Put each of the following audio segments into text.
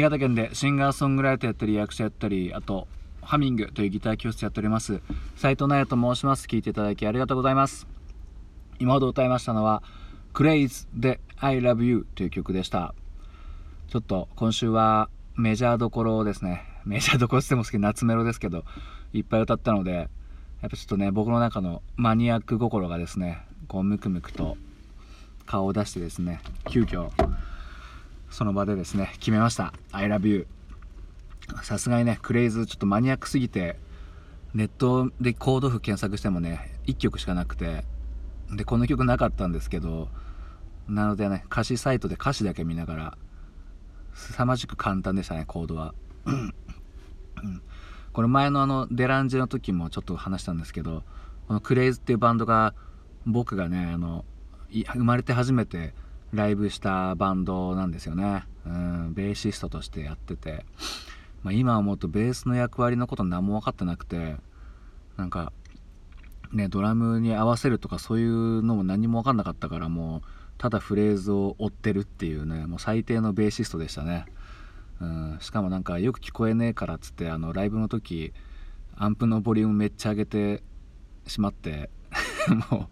新潟県でシンガーソングライターやったり役者やったりあとハミングというギター教室やっております。斉藤奈也と申します。聞いていただきありがとうございます。今ほど歌いましたのは「クレイズで I love you」という曲でした。ちょっと今週はメジャーどころですね。メジャーどころっても好き夏メロですけどいっぱい歌ったのでやっぱちょっとね僕の中のマニアック心がですねこうムクムクと顔を出してですね急遽その場でですね決めました「I love you」さすがにねクレイズちょっとマニアックすぎてネットでコード譜検索してもね1曲しかなくてでこの曲なかったんですけどなのでね歌詞サイトで歌詞だけ見ながら凄まじく簡単でしたねコードは、これ前のあのデランジの時もちょっと話したんですけどこのクレイズっていうバンドが僕がねあの生まれて初めてライブしたバンドなんですよね、うん、ベーシストとしてやってて。まあ、今思うとベースの役割のこと何も分かってなくてなんかねドラムに合わせるとかそういうのも何も分かんなかったからもうただフレーズを追ってるっていうねもう最低のベーシストでしたね、うん、しかもなんかよく聞こえねえからっつってあのライブの時アンプのボリュームめっちゃ上げてしまって も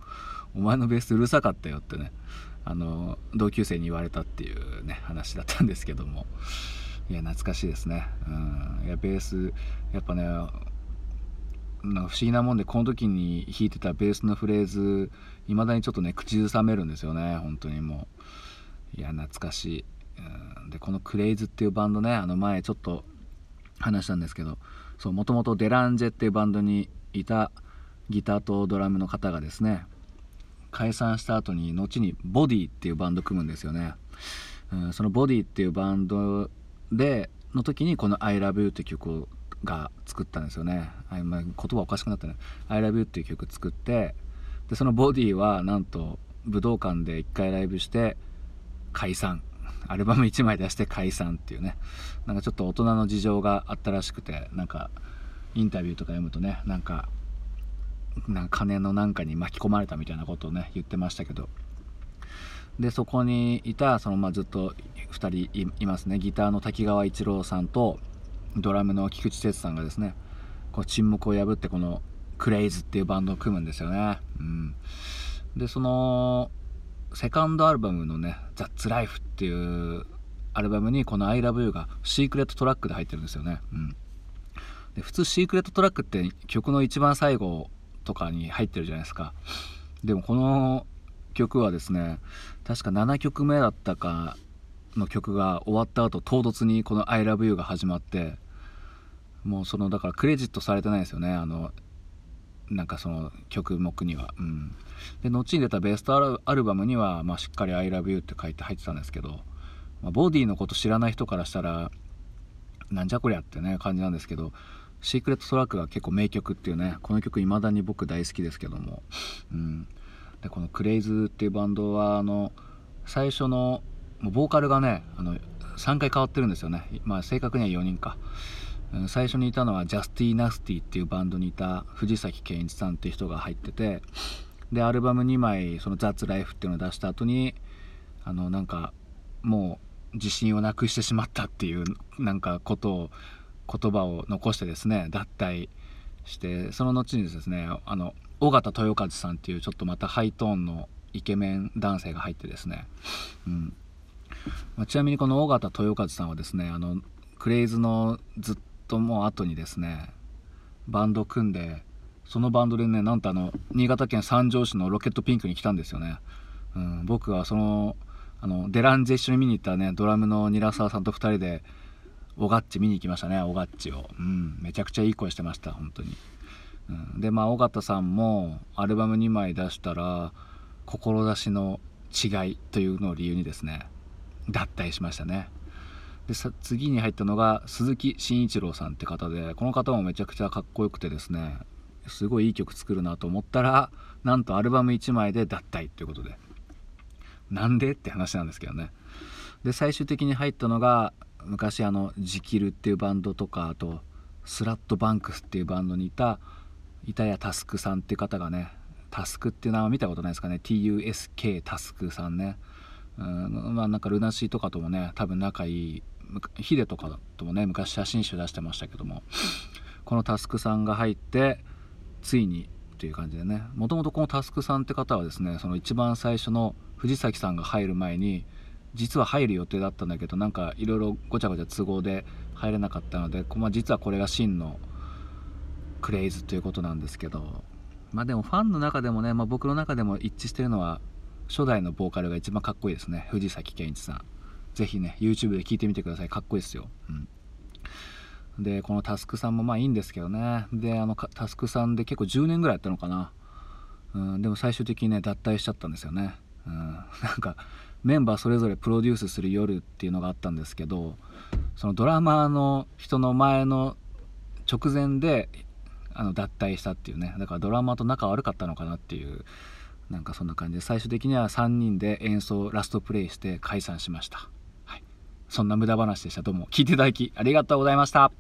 うお前のベースうるさかったよってね。あの同級生に言われたっていうね話だったんですけども。いや懐かしいですね。うん。いやベースやっぱねなんか不思議なもんでこの時に弾いてたベースのフレーズいまだにちょっとね口ずさめるんですよね本当にもう。いや懐かしい。うん。でこのクレイズっていうバンドねあの前ちょっと話したんですけどもともとデランジェっていうバンドにいたギターとドラムの方がですね解散した後に後にボディっていうバンド組むんですよね、うん、そのボディっていうバンドでの時にこの「ILOVEYOU」って曲が作ったんですよね、あまあ、言葉おかしくなったね「ILOVEYOU」っていう曲作ってでそのボディはなんと武道館で1回ライブして解散。アルバム1枚出して解散っていうね。なんかちょっと大人の事情があったらしくてなんかインタビューとか読むとねなんかなんか金のなんかに巻き込まれたみたいなことをね言ってましたけど。でそこにいたその、まあ、ずっと2人いますね。ギターの滝川一郎さんとドラムの菊池哲さんがですねこう沈黙を破ってこのクレイズっていうバンドを組むんですよね、うん、でそのセカンドアルバムのね「That's Life」っていうアルバムにこの「ILOVEYOU」がシークレットトラックで入ってるんですよね、うん、で普通シークレットトラックって曲の一番最後とかに入ってるじゃないですか。でもこの曲はですね確か7曲目だったかの曲が終わった後唐突にこの「ILOVEYOU」が始まってもうそのだからクレジットされてないですよね。あのなんかその曲目には。うん。で後に出たベストアルバムには、まあ、しっかり「ILOVEYOU」って書いて入ってたんですけど、まあ、ボディのこと知らない人からしたらなんじゃこりゃってね感じなんですけどシークレットトラックが結構名曲っていうねこの曲未だに僕大好きですけども、うん、でこのクレイズっていうバンドはあの最初のもうボーカルがねあの3回変わってるんですよね。まあ正確には4人か。最初にいたのは JUSTY-NASTY っていうバンドにいた藤崎賢一さんっていう人が入っててでアルバム2枚その「ザッツ・ライフ」っていうのを出した後にあのなんかもう自信をなくしてしまったっていうなんかことを言葉を残してですね脱退してその後にですねあの緒方豊和さんっていうちょっとまたハイトーンのイケメン男性が入ってですね、うん。まあ、ちなみにこの尾形豊和さんはですねあのクレイズのずっともう後にですねバンド組んでそのバンドでねなんとあの新潟県三条市のロケットピンクに来たんですよね、うん、僕はそのあのデランジェ一緒に見に行ったねドラムの韮沢さんと2人でオガッチ見に行きましたねオガッチを、うん、めちゃくちゃいい声してました本当に、うん、でまあ尾形さんもアルバム2枚出したら志の違いというのを理由にですね脱退しましたね。で次に入ったのが鈴木慎一郎さんって方でこの方もめちゃくちゃかっこよくてですねすごいいい曲作るなと思ったらなんとアルバム1枚で脱退ということで。なんで？って話なんですけどね。で最終的に入ったのが昔あのジキルっていうバンドとかあとスラットバンクスっていうバンドにいた板谷タスクさんっていう方がねタスクっていう名前見たことないですかね。TUSK タスクさんね。うんまあなんかルナシーとかともね多分仲いいヒデとかともね昔写真集出してましたけどもこのタスクさんが入ってついにっていう感じでね。もともとこのタスクさんって方はですねその一番最初の藤崎さんが入る前に実は入る予定だったんだけどなんかいろいろごちゃごちゃ都合で入れなかったので、まあ、実はこれが真のクレイズということなんですけどまあでもファンの中でもね、まあ、僕の中でも一致してるのは初代のボーカルが一番かっこいいですね。藤崎健一さん。ぜひね YouTube で聞いてみてください。かっこいいですよ、うん、でこのタスクさんもまあいいんですけどね。であのタスクさんで結構10年ぐらいやったのかな、うん、でも最終的にね脱退しちゃったんですよね、うん、なんかメンバーそれぞれプロデュースする夜っていうのがあったんですけどそのドラマーの人の前の直前であの脱退したっていうね。だからドラマと仲悪かったのかなっていうなんかそんな感じで最終的には3人で演奏ラストプレイして解散しました、はい、そんな無駄話でした。どうも。聞いていただきありがとうございました。